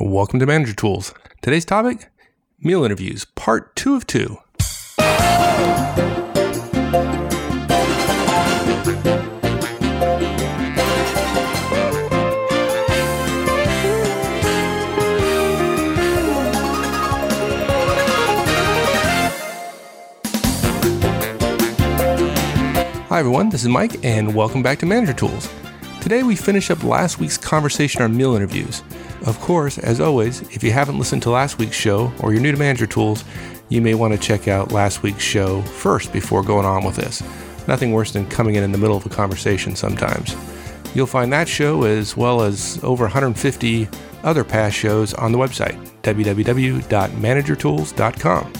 Welcome to Manager Tools. Today's topic meal interviews, part two of two. Hi, everyone. This is Mike, and welcome back to Manager Tools. Today, we finish up last week's conversation on meal interviews. Of course, as always, if you haven't listened to last week's show or you're new to Manager Tools, you may want to check out last week's show first before going on with this. Nothing worse than coming in in the middle of a conversation sometimes. You'll find that show as well as over 150 other past shows on the website, www.managertools.com.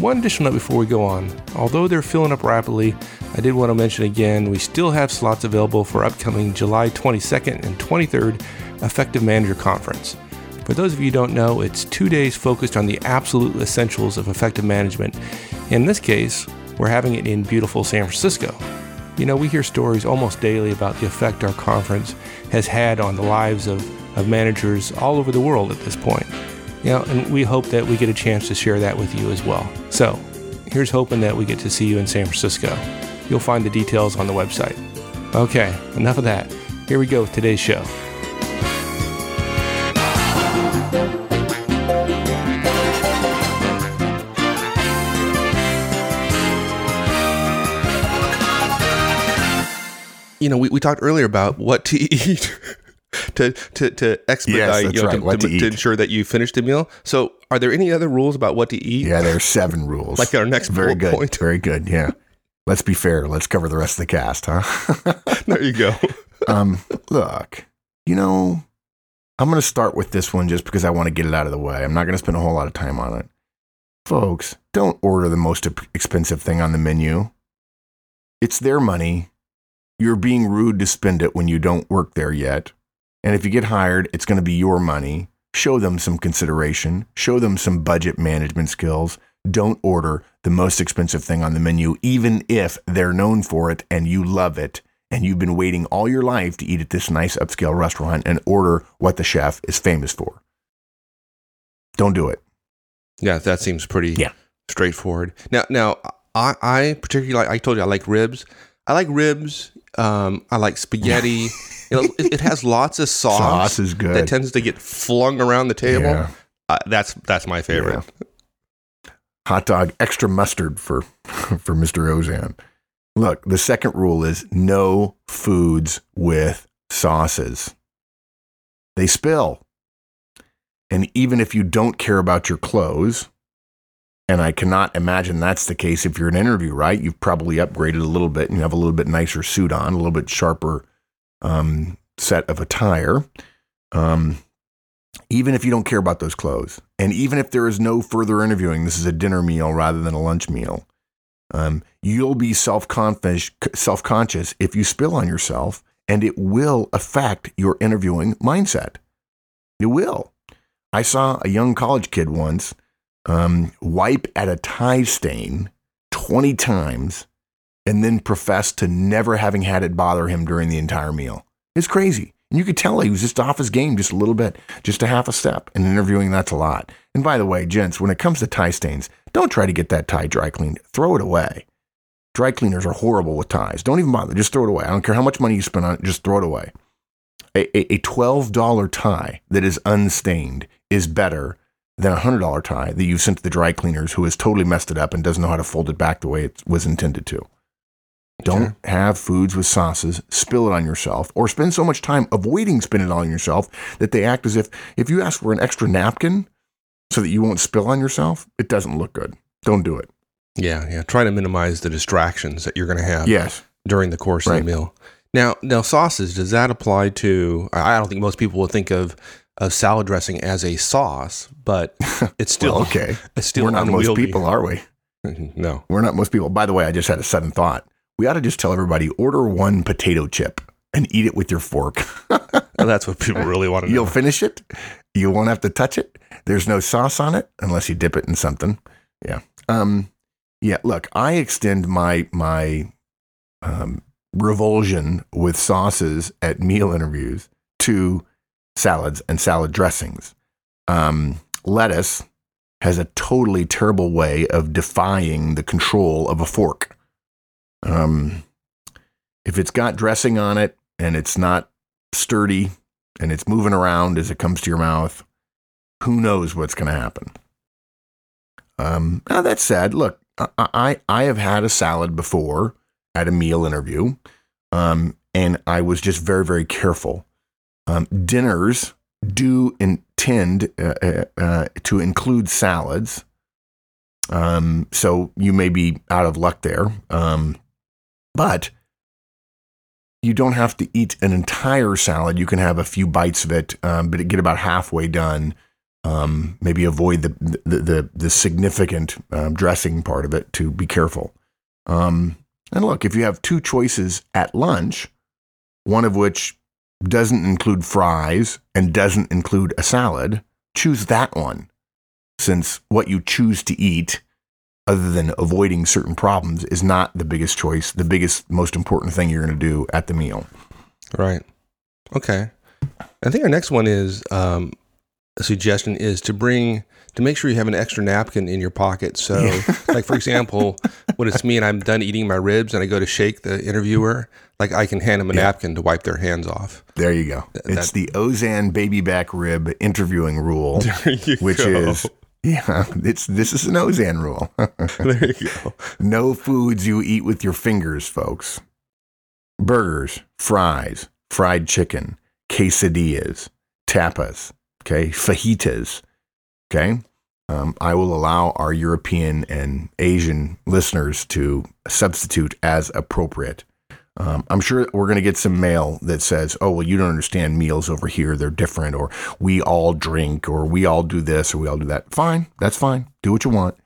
One additional note before we go on. Although they're filling up rapidly, I did want to mention again we still have slots available for upcoming July 22nd and 23rd Effective Manager Conference. For those of you who don't know, it's two days focused on the absolute essentials of effective management. In this case, we're having it in beautiful San Francisco. You know, we hear stories almost daily about the effect our conference has had on the lives of, of managers all over the world at this point. You know, and we hope that we get a chance to share that with you as well. So, here's hoping that we get to see you in San Francisco. You'll find the details on the website. Okay, enough of that. Here we go with today's show. You know, we, we talked earlier about what to eat to to to expedite Yes, you know, right, to, to, to to ensure that you finish the meal. So, are there any other rules about what to eat? Yeah, there are seven rules. Like our next very good, point. very good. Yeah, let's be fair. Let's cover the rest of the cast, huh? There you go. um, look, you know, I'm going to start with this one just because I want to get it out of the way. I'm not going to spend a whole lot of time on it, folks. Don't order the most expensive thing on the menu. It's their money. You're being rude to spend it when you don't work there yet. And if you get hired, it's going to be your money. Show them some consideration. Show them some budget management skills. Don't order the most expensive thing on the menu, even if they're known for it and you love it. And you've been waiting all your life to eat at this nice upscale restaurant and order what the chef is famous for. Don't do it. Yeah, that seems pretty Yeah. straightforward. Now, now I, I particularly like. I told you I like ribs. I like ribs. Um, I like spaghetti. it, it has lots of sauce, Sauce is good. that tends to get flung around the table. Yeah. Uh, that's that's my favorite. hot dog extra mustard for for Mr. Auzenne. Look, the second rule is no foods with sauces. They spill. And even if you don't care about your clothes, and I cannot imagine that's the case if you're an interview, right? You've probably upgraded a little bit and you have a little bit nicer suit on, a little bit sharper um, set of attire. Um, even if you don't care about those clothes, and even if there is no further interviewing, this is a dinner meal rather than a lunch meal. Um, you'll be self conscious if you spill on yourself, and it will affect your interviewing mindset. It will. I saw a young college kid once um, wipe at a tie stain twenty times, and then profess to never having had it bother him during the entire meal. It's crazy. And you could tell he was just off his game just a little bit, just a half a step. And interviewing, that's a lot. And by the way, gents, when it comes to tie stains, don't try to get that tie dry cleaned. Throw it away. Dry cleaners are horrible with ties. Don't even bother. Just throw it away. I don't care how much money you spend on it, just throw it away. A, a, a $12 tie that is unstained is better than a $100 tie that you've sent to the dry cleaners who has totally messed it up and doesn't know how to fold it back the way it was intended to. Don't have foods with sauces, spill it on yourself, or spend so much time avoiding spilling it on yourself that they act as if if you ask for an extra napkin so that you won't spill on yourself, it doesn't look good. Don't do it. Yeah, yeah. Try to minimize the distractions that you're going to have Yes. during the course of the meal. Now, now sauces. Does that apply to? I don't think most people would think of of salad dressing as a sauce, but it's still Well, okay. It's still We're not most people, are we? No. We're not most people. By the way, I just had a sudden thought. We ought to just tell everybody order one potato chip and eat it with your fork. That's what people really want to know. You'll finish it. You won't have to touch it. There's no sauce on it unless you dip it in something. Yeah. Um, yeah. Look, I extend my my um, revulsion with sauces at meal interviews to salads and salad dressings. Um, lettuce has a totally terrible way of defying the control of a fork. Um, if it's got dressing on it and it's not sturdy and it's moving around as it comes to your mouth, who knows what's going to happen? Um, now that said, look, I, I, I have had a salad before at a meal interview, um, and I was just very very careful. Um, dinners do intend uh, uh, uh, to include salads, um, so you may be out of luck there, um, but you don't have to eat an entire salad. You can have a few bites of it, um, but get about halfway done. Um, maybe avoid the the the, the significant um, dressing part of it to be careful. Um, and look, if you have two choices at lunch, one of which doesn't include fries and doesn't include a salad, choose that one. Since what you choose to eat, other than avoiding certain problems, is not the biggest choice, the biggest, most important thing you're going to do at the meal. Right. Okay. I think our next one is um, a suggestion is to bring to make sure you have an extra napkin in your pocket. So, like for example, when it's me and I'm done eating my ribs and I go to shake the interviewer, like I can hand them a yeah. napkin to wipe their hands off. There you go. Th- it's the Auzenne baby back rib interviewing rule, which go. is yeah, it's this is an Auzenne rule. there you go. No foods you eat with your fingers, folks. Burgers, fries, fried chicken, quesadillas, tapas, okay, fajitas, okay. Um, I will allow our European and Asian listeners to substitute as appropriate. Um, I'm sure we're going to get some mail that says, oh, well, you don't understand meals over here. They're different, or we all drink, or we all do this, or we all do that. Fine. That's fine. Do what you want.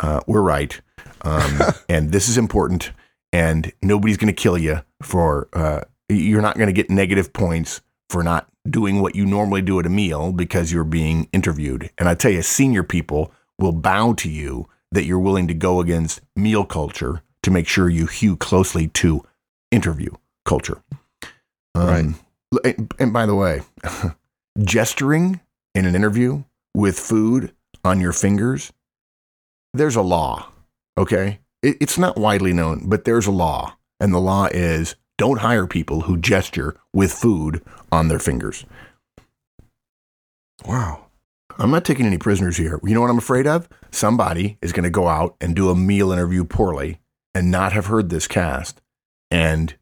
Uh, we're right. Um, and this is important. And nobody's going to kill you for, uh, you're not going to get negative points for not doing what you normally do at a meal because you're being interviewed. And I tell you, senior people will bow to you that you're willing to go against meal culture to make sure you hew closely to interview culture. Um, right. And by the way, gesturing in an interview with food on your fingers, there's a law. Okay. It, it's not widely known, but there's a law. And the law is don't hire people who gesture with food on their fingers. Wow. I'm not taking any prisoners here. You know what I'm afraid of? Somebody is going to go out and do a meal interview poorly and not have heard this cast and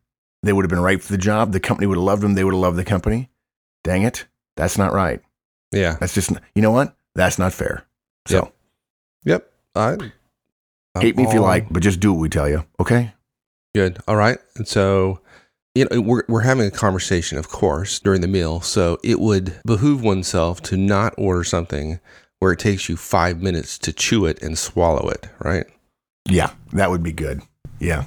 they would have been right for the job. The company would have loved them. They would have loved the company. Dang it. That's not right. Yeah. That's just, you know what? That's not fair. So, yep. I, I'm hate me if you like, but just do what we tell you. Okay. Good. All right. And so, you know, we're, we're having a conversation, of course, during the meal. So it would behoove oneself to not order something where it takes you five minutes to chew it and swallow it, right? Yeah, that would be good. Yeah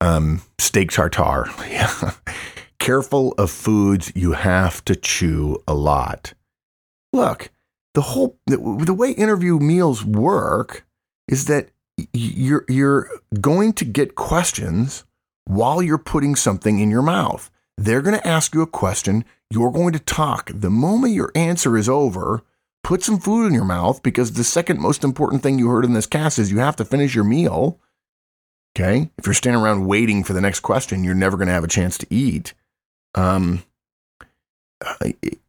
um, steak tartare. Careful of foods you have to chew a lot. Look, the whole the, the way interview meals work is that you're you're going to get questions while you're putting something in your mouth. They're going to ask you a question. You're going to talk. The moment your answer is over, put some food in your mouth because the second most important thing you heard in this cast is you have to finish your meal. Okay. If you're standing around waiting for the next question, you're never going to have a chance to eat. Um,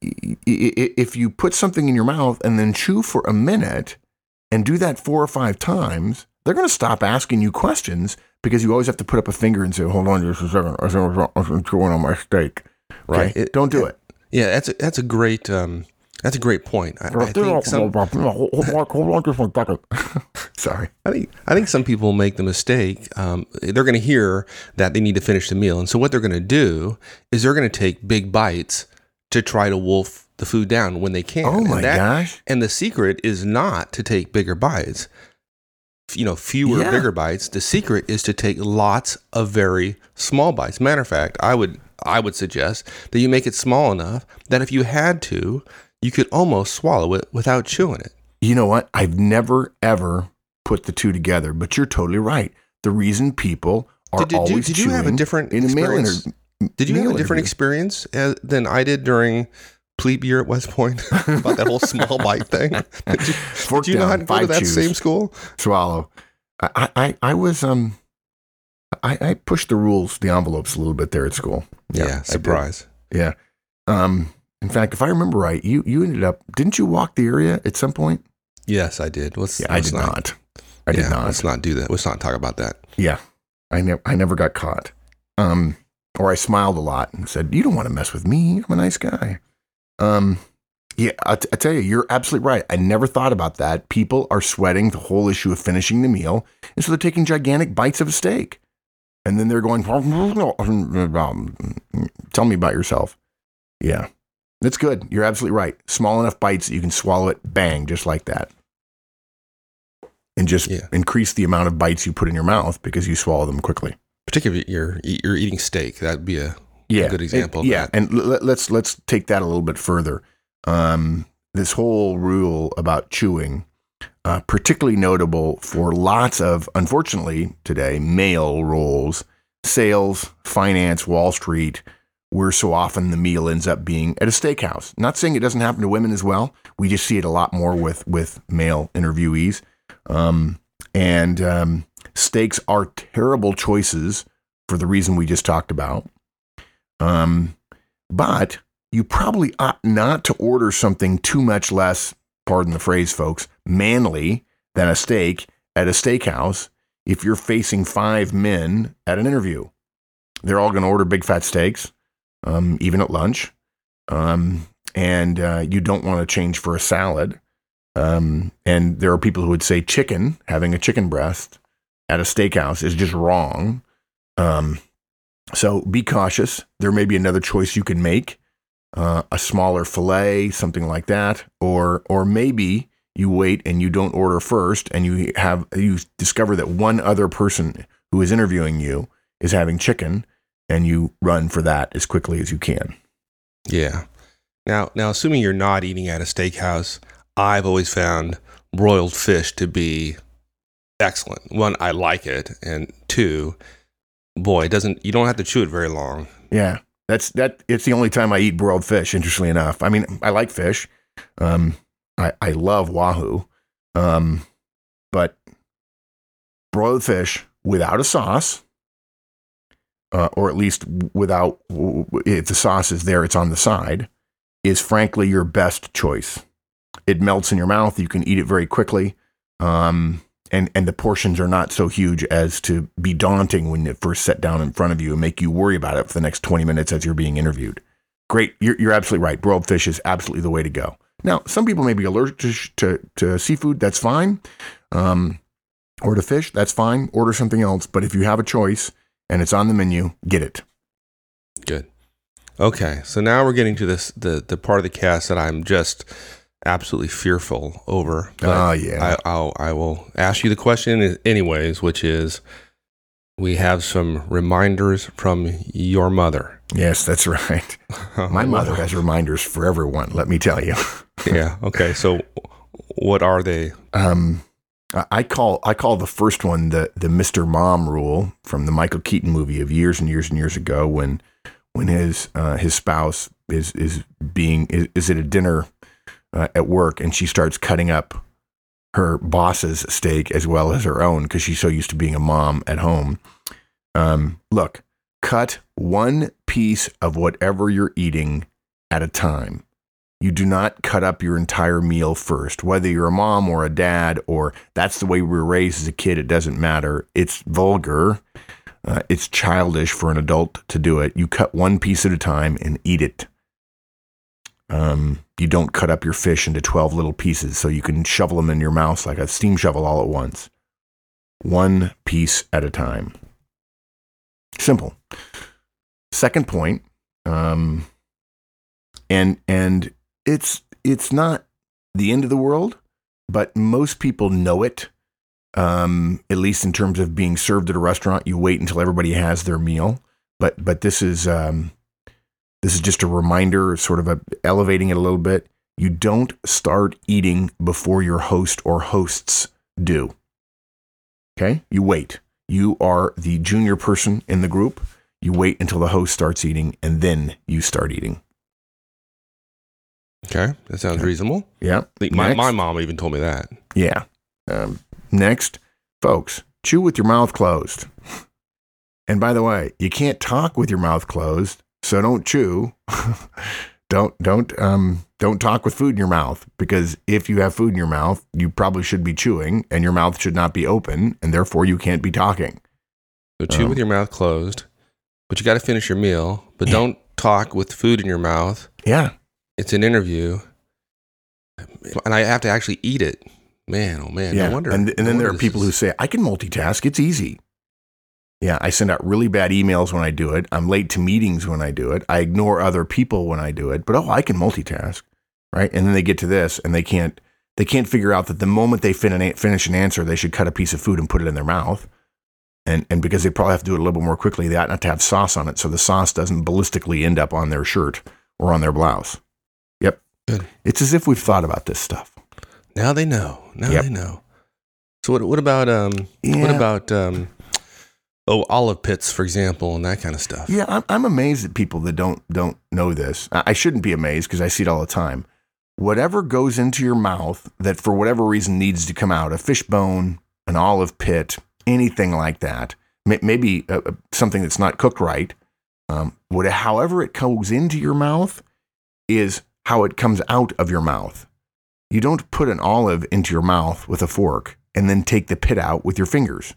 if you put something in your mouth and then chew for a minute and do that four or five times, they're going to stop asking you questions because you always have to put up a finger and say, "Hold on just a second, I'm chewing on my steak." Right? Okay? It, Don't do it. Yeah, that's a, that's a great um, that's a great point. I, I think some, Sorry. I think I think some people make the mistake. Um, they're going to hear that they need to finish the meal, and so what they're going to do is they're going to take big bites to try to wolf the food down when they can. Oh my and that, gosh! And the secret is not to take bigger bites. You know, fewer yeah. bigger bites. The secret is to take lots of very small bites. Matter of fact, I would I would suggest that you make it small enough that if you had to, you could almost swallow it without chewing it. You know what? I've never ever put the two together, but you're totally right. The reason people are did, did, always did, you have a different in experience? Did you have a different experience as, than I did during plebe year at West Point about that whole small bite thing? Did you, Fork did you know down, how to go to that chews. same school? swallow. I, I, I was um, I, I pushed the rules, the envelopes a little bit there at school. Yeah, did. surprise. Yeah. Um, in fact, if I remember right, you you ended up didn't you walk the area at some point? Yes, I did. Let's, Yeah, I let's did not. I did yeah, not. Let's not do that. Let's not talk about that. Yeah, I never I never got caught. Um, or I smiled a lot and said, "You don't want to mess with me. I'm a nice guy." Um, yeah, I, t- I tell you, you're absolutely right. I never thought about that. People are sweating the whole issue of finishing the meal, and so they're taking gigantic bites of a steak, and then they're going, "Tell me about yourself." Yeah, that's good. You're absolutely right. Small enough bites that you can swallow it, bang, just like that. And just Yeah. increase the amount of bites you put in your mouth because you swallow them quickly. Particularly you're you're eating steak. That'd be a Yeah, good example of And, yeah, that. and l- let's let's take that a little bit further. Um, this whole rule about chewing, uh, particularly notable for lots of, unfortunately, today male roles, sales, finance, Wall Street, where so often the meal ends up being at a steakhouse. Not saying it doesn't happen to women as well. We just see it a lot more with with male interviewees. Um, and um, steaks are terrible choices for the reason we just talked about. Um, but you probably ought not to order something too much less, pardon the phrase, folks, manly than a steak at a steakhouse if you're facing five men at an interview. They're all going to order big fat steaks, um, even at lunch. Um, and uh, you don't want to change for a salad. Um, and there are people who would say chicken, having a chicken breast at a steakhouse is just wrong. Um, so be cautious. There may be another choice you can make, uh, a smaller fillet, something like that, or or maybe you wait and you don't order first, and you have you discover that one other person who is interviewing you is having chicken, and you run for that as quickly as you can. Yeah. Now, now, assuming you're not eating at a steakhouse, I've always found broiled fish to be excellent. One, I like it, and two, boy, it doesn't. You don't have to chew it very long. Yeah, that's that. It's the only time I eat broiled fish. Interestingly enough, I mean, I like fish. Um, I I love wahoo, um, but broiled fish without a sauce, uh, or at least without if the sauce is there, it's on the side, is frankly your best choice. It melts in your mouth. You can eat it very quickly. Um, and and the portions are not so huge as to be daunting when it first set down in front of you and make you worry about it for the next 20 minutes as you're being interviewed. Great, you're, you're absolutely right. Broiled fish is absolutely the way to go. Now, some people may be allergic to, to, to seafood. That's fine. Um, or to fish. That's fine. Order something else. But if you have a choice and it's on the menu, get it. Good. Okay, so now we're getting to this the the part of the cast that I'm just absolutely fearful over. Oh, yeah. I, I'll I will ask you the question anyways, which is, we have some reminders from your mother. yes, that's right. My mother has reminders for everyone, let me tell you. yeah. Okay. So, what are they? um, I- I call I call the first one the the Mr. Mom rule from the Michael Keaton movie of years and years and years ago when when his uh, his spouse is is being is, is at a dinner uh, at work and she starts cutting up her boss's steak as well as her own because she's so used to being a mom at home. Um, look, cut one piece of whatever you're eating at a time. You do not cut up your entire meal first. Whether you're a mom or a dad, or that's the way we were raised as a kid, it doesn't matter. It's vulgar. Uh, it's childish for an adult to do it. You cut one piece at a time and eat it. Um, you don't cut up your fish into 12 little pieces so you can shovel them in your mouth like a steam shovel all at once. One piece at a time. Simple. Second point, um, and and it's it's not the end of the world, but most people know it. Um, at least in terms of being served at a restaurant, you wait until everybody has their meal. But but this is um, this is just a reminder, sort of a, elevating it a little bit. You don't start eating before your host or hosts do. Okay, you wait. You are the junior person in the group. You wait until the host starts eating, and then you start eating. Okay, that sounds reasonable. Yeah. My, my mom even told me that. Yeah. Um, next, folks, chew with your mouth closed. And by the way, you can't talk with your mouth closed, so don't chew. don't don't um don't talk with food in your mouth because if you have food in your mouth, you probably should be chewing, and your mouth should not be open, and therefore you can't be talking. So chew Oh. with your mouth closed, but you got to finish your meal. But Yeah. don't talk with food in your mouth. Yeah. It's an interview, and I have to actually eat it. Man, oh man, yeah. no wonder. and and no then there are people who say I can multitask. It's easy. Yeah, I send out really bad emails when I do it. I'm late to meetings when I do it. I ignore other people when I do it. But oh, I can multitask, right? And then they get to this and they can't they can't figure out that the moment they fin- finish an answer, they should cut a piece of food and put it in their mouth. And and because they probably have to do it a little bit more quickly, they ought not to have sauce on it, so the sauce doesn't ballistically end up on their shirt or on their blouse. Yep, Good. it's as if we've thought about this stuff. now they know. Now Yep. they know. So what? What about um? What about um? Oh, olive pits, for example, and that kind of stuff. Yeah, I'm, I'm amazed at people that don't don't know this. I shouldn't be amazed because I see it all the time. Whatever goes into your mouth that for whatever reason needs to come out, a fish bone, an olive pit, anything like that maybe uh, uh, something that's not cooked right, um, what, however it goes into your mouth is how it comes out of your mouth. You don't put an olive into your mouth with a fork and then take the pit out with your fingers.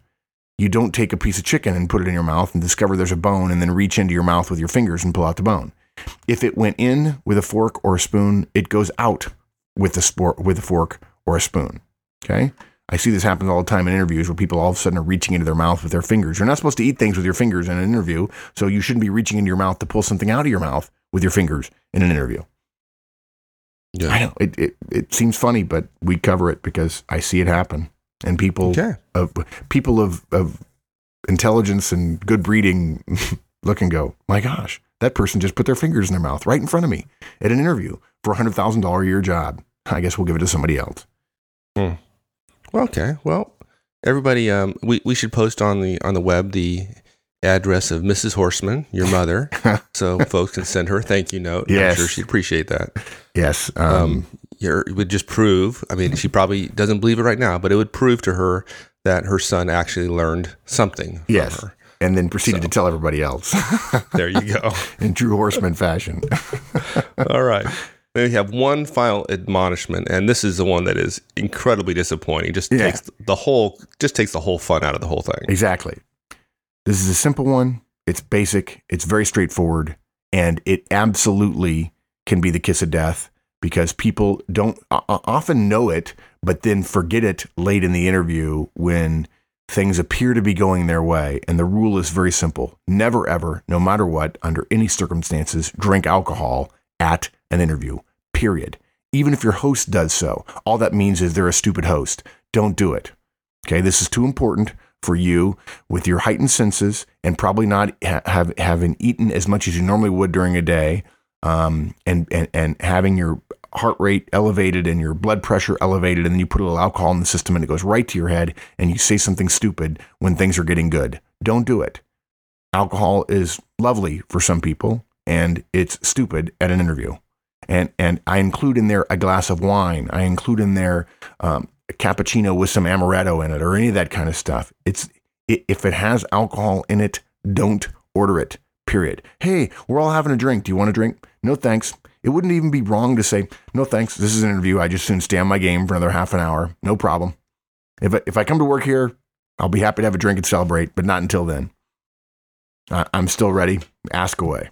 You don't take a piece of chicken and put it in your mouth and discover there's a bone and then reach into your mouth with your fingers and pull out the bone. If it went in with a fork or a spoon, it goes out with sport with a fork or a spoon. Okay? I see this happen all the time in interviews where people all of a sudden are reaching into their mouth with their fingers. You're not supposed to eat things with your fingers in an interview, so you shouldn't be reaching into your mouth to pull something out of your mouth with your fingers in an interview. Yeah. I know it, it, it seems funny, but we cover it because I see it happen. And people Okay. of people of, of intelligence and good breeding look and go, my gosh, that person just put their fingers in their mouth right in front of me at an interview for a hundred thousand dollar a year job. I guess we'll give it to somebody else. Well, okay. Well, everybody, um, we, we should post on the on the web the address of Mrs. Horstman, your mother, so folks can send her a thank you note. I'm sure she'd appreciate that. Yes. Um, Um, your, it would just prove. I mean, she probably doesn't believe it right now, but it would prove to her that her son actually learned something. from Yes. her. and then proceeded so. to tell everybody else There you go. in true Horstman fashion. All right. Then we have one final admonishment, and this is the one that is incredibly disappointing. Just Yeah. takes the whole, just takes the whole fun out of the whole thing. Exactly. This is a simple one. It's basic. It's very straightforward, and it absolutely can be the kiss of death because people don't often know it, but then forget it late in the interview when things appear to be going their way. And the rule is very simple: never, ever, no matter what, under any circumstances, drink alcohol at an interview. Period. Even if your host does so, all that means is they're a stupid host. Don't do it. Okay, this is too important for you with your heightened senses and probably not ha- have having eaten as much as you normally would during a day, um, and and and having your heart rate elevated and your blood pressure elevated, and then you put a little alcohol in the system and it goes right to your head, and you say something stupid when things are getting good. Don't do it. Alcohol is lovely for some people, and it's stupid at an interview. And and I include in there a glass of wine. I include in there um, a cappuccino with some amaretto in it or any of that kind of stuff. It's if it has alcohol in it, don't order it. Period. Hey, we're all having a drink. Do you want a drink? No, thanks. It wouldn't even be wrong to say no, thanks. This is an interview. I just soon stay on my game for another half an hour. No problem. If I, if I come to work here, I'll be happy to have a drink and celebrate, but not until then. I, I'm still ready. Ask away.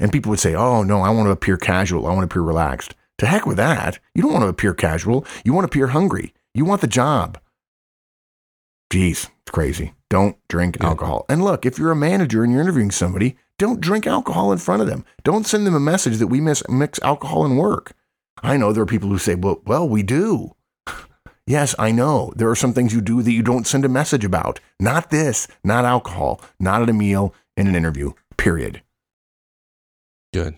And people would say, oh, no, I want to appear casual. I want to appear relaxed. To heck with that. You don't want to appear casual. You want to appear hungry. You want the job. Jeez, it's crazy. Don't drink Yeah. alcohol. And look, if you're a manager and you're interviewing somebody, don't drink alcohol in front of them. Don't send them a message that we miss, mix alcohol and work. I know there are people who say, well, well, we do. Yes, I know. There are some things you do that you don't send a message about. Not this, not alcohol, not at a meal, in an interview, period. Good.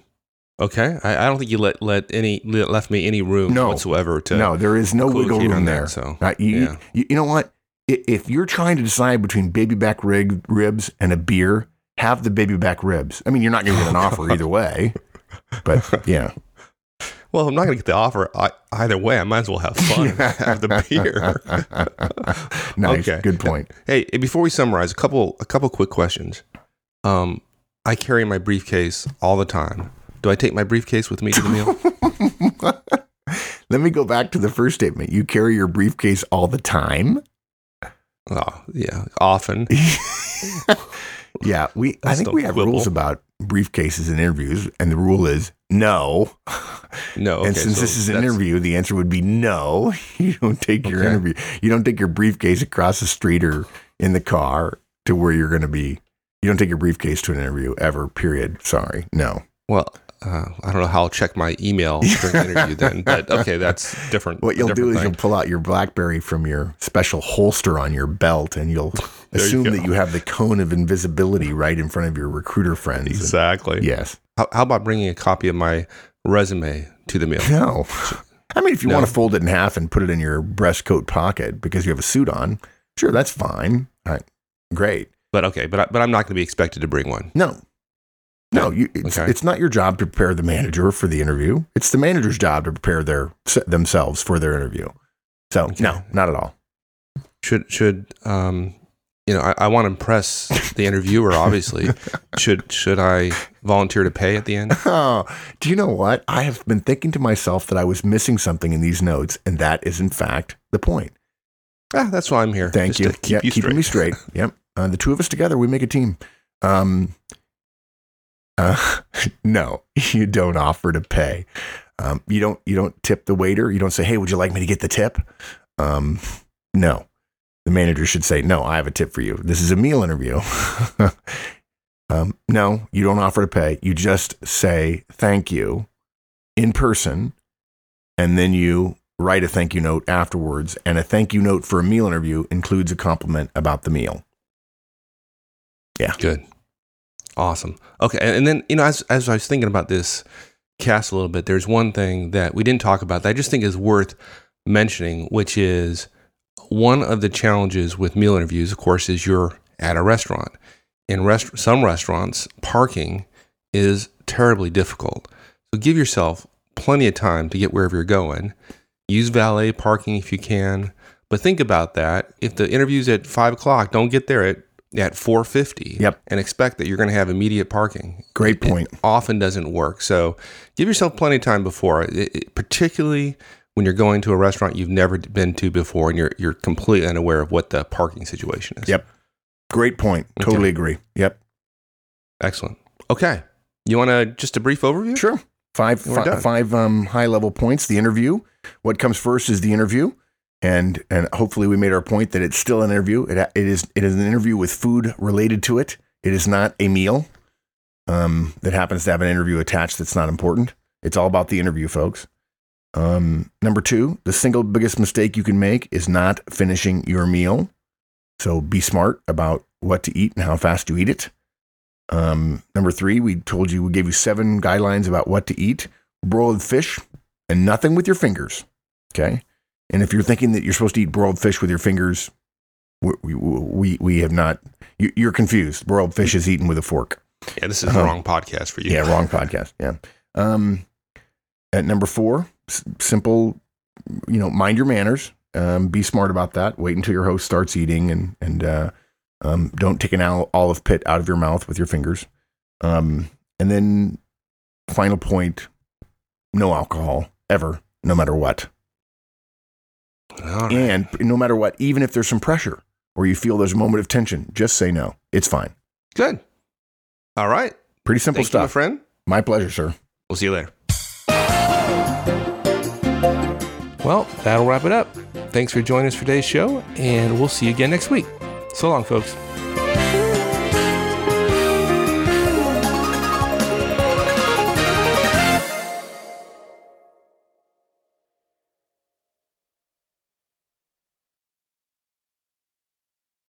Okay. I, I don't think you let let any left me any room No. whatsoever to no, there is no wiggle room there. that. So Uh, you, yeah. you, you know what? If you're trying to decide between baby back rig, ribs and a beer, have the baby back ribs. I mean, you're not going to get an offer either way, but yeah. Well, I'm not going to get the offer I, either way. I might as well have fun have the beer. nice. Okay. Good point. hey, before we summarize, a couple a couple quick questions. Um, I carry my briefcase all the time. Do I take my briefcase with me to the meal? Let me go back to the first statement. You carry your briefcase all the time. oh, yeah, often. Yeah, we. I think we have quibble. rules about briefcases and interviews, and the rule is no. No, okay, and since so this is an that's- interview, the answer would be no. You don't take your Okay. interview. You don't take your briefcase across the street or in the car to where you're going to be. You don't take your briefcase to an interview ever. Period. Sorry, no. Well, uh, I don't know how I'll check my email during the interview then, but okay, that's different. What you'll do is thing. you'll pull out your BlackBerry from your special holster on your belt, and you'll There you assume that you have the cone of invisibility right in front of your recruiter friends. And- exactly. yes. How, how about bringing a copy of my resume to the meal? No. I mean, if you No. want to fold it in half and put it in your breast coat pocket because you have a suit on, sure, that's fine. All right. Great. But okay, but I, but I'm not going to be expected to bring one. No. No, you, it's, Okay. it's not your job to prepare the manager for the interview. It's the manager's job to prepare their themselves for their interview. So, Okay. no, not at all. Should should um, you know, I, I want to impress the interviewer. Obviously, should should I volunteer to pay at the end? Oh, do you know what? I have been thinking to myself that I was missing something in these notes, and that is, in fact, the point. Ah, that's why I'm here. Thank you. Keep yeah, you keeping me straight. Yep. Uh, the two of us together, we make a team. Um, uh, no, you don't offer to pay. Um, you don't. You don't tip the waiter. You don't say, "Hey, would you like me to get the tip?" Um, no. The manager should say, "No, I have a tip for you. This is a meal interview." um, no, you don't offer to pay. You just say thank you in person, and then you write a thank you note afterwards. And a thank you note for a meal interview includes a compliment about the meal. Yeah, good. Awesome. Okay. And, then, you know, as, as I was thinking about this cast a little bit, there's one thing that we didn't talk about that I just think is worth mentioning, which is one of the challenges with meal interviews, of course, is you're at a restaurant. In rest- some restaurants, parking is terribly difficult. So give yourself plenty of time to get wherever you're going. Use valet parking if you can. But think about that. If the interview's at five o'clock, don't get there at at 450 Yep. and expect that you're going to have immediate parking Great point. often doesn't work so give yourself plenty of time before it, it- particularly when you're going to a restaurant you've never been to before and you're you're completely unaware of what the parking situation is Yep. Great point. Okay. Totally agree. Yep. excellent okay you want to just a brief overview Sure. Five, done. five um, high level points. The interview. What comes first is the interview, and and hopefully we made our point that it's still an interview. It it is it is an interview with food related to it. It is not a meal um, that happens to have an interview attached. That's not important. It's all about the interview, folks. Um, number two, the single biggest mistake you can make is not finishing your meal. So be smart about what to eat and how fast you eat it. Um, number three, we told you we gave you seven guidelines about what to eat: broiled fish and nothing with your fingers. Okay, and if you're thinking that you're supposed to eat broiled fish with your fingers, we we, we, have not. You, you're confused. Broiled fish is eaten with a fork. yeah this is Uh-huh. the wrong podcast for you Yeah, wrong podcast. Yeah. Um, at number four, s- simple. You know, mind your manners. Um, be smart about that. Wait until your host starts eating, and and uh, um, don't take an olive pit out of your mouth with your fingers. Um, and then, final point: no alcohol ever, no matter what, right. and no matter what, even if there's some pressure or you feel there's a moment of tension, just say no. It's fine. good all right Pretty simple thank you my stuff. friend my pleasure, sir. we'll see you later well that'll wrap it up thanks for joining us for today's show and we'll see you again next week so long folks